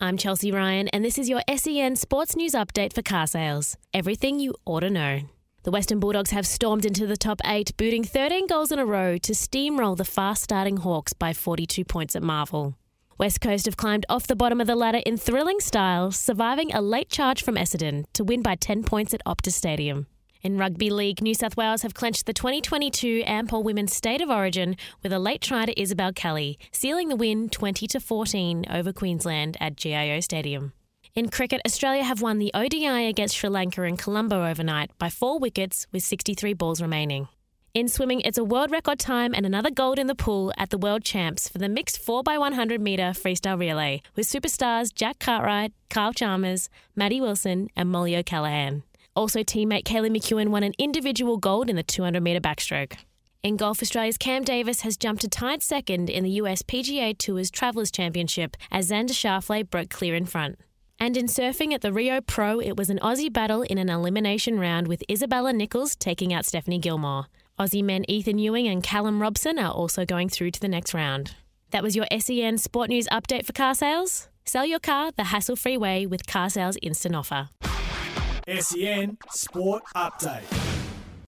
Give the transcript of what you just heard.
I'm Chelsea Ryan, and this is your SEN Sports News Update for car sales. Everything you ought to know. The Western Bulldogs have stormed into the top eight, booting 13 goals in a row to steamroll the fast starting Hawks by 42 points at Marvel. West Coast have climbed off the bottom of the ladder in thrilling style, surviving a late charge from Essendon to win by 10 points at Optus Stadium. In Rugby League, New South Wales have clinched the 2022 Ampol Women's State of Origin with a late try to Isabelle Kelly, sealing the win 20 to 14 over Queensland at GIO Stadium. In cricket, Australia have won the ODI against Sri Lanka in Colombo overnight by four wickets with 63 balls remaining. In swimming, it's a world record time and another gold in the pool at the World Champs for the mixed 4x100 metre freestyle relay with superstars Jack Cartwright, Kyle Chalmers, Maddie Wilson, and Molly O'Callaghan. Also, teammate Kaylee McKeown won an individual gold in the 200 metre backstroke. In golf, Australia's Cam Davis has jumped to tied second in the US PGA Tour's Travelers Championship as Xander Schauffele broke clear in front. And in surfing at the Rio Pro, it was an Aussie battle in an elimination round with Isabella Nichols taking out Stephanie Gilmore. Aussie men Ethan Ewing and Callum Robson are also going through to the next round. That was your SEN Sport News update for car sales. Sell your car the hassle free way with Car Sales Instant Offer. SEN Sport Update.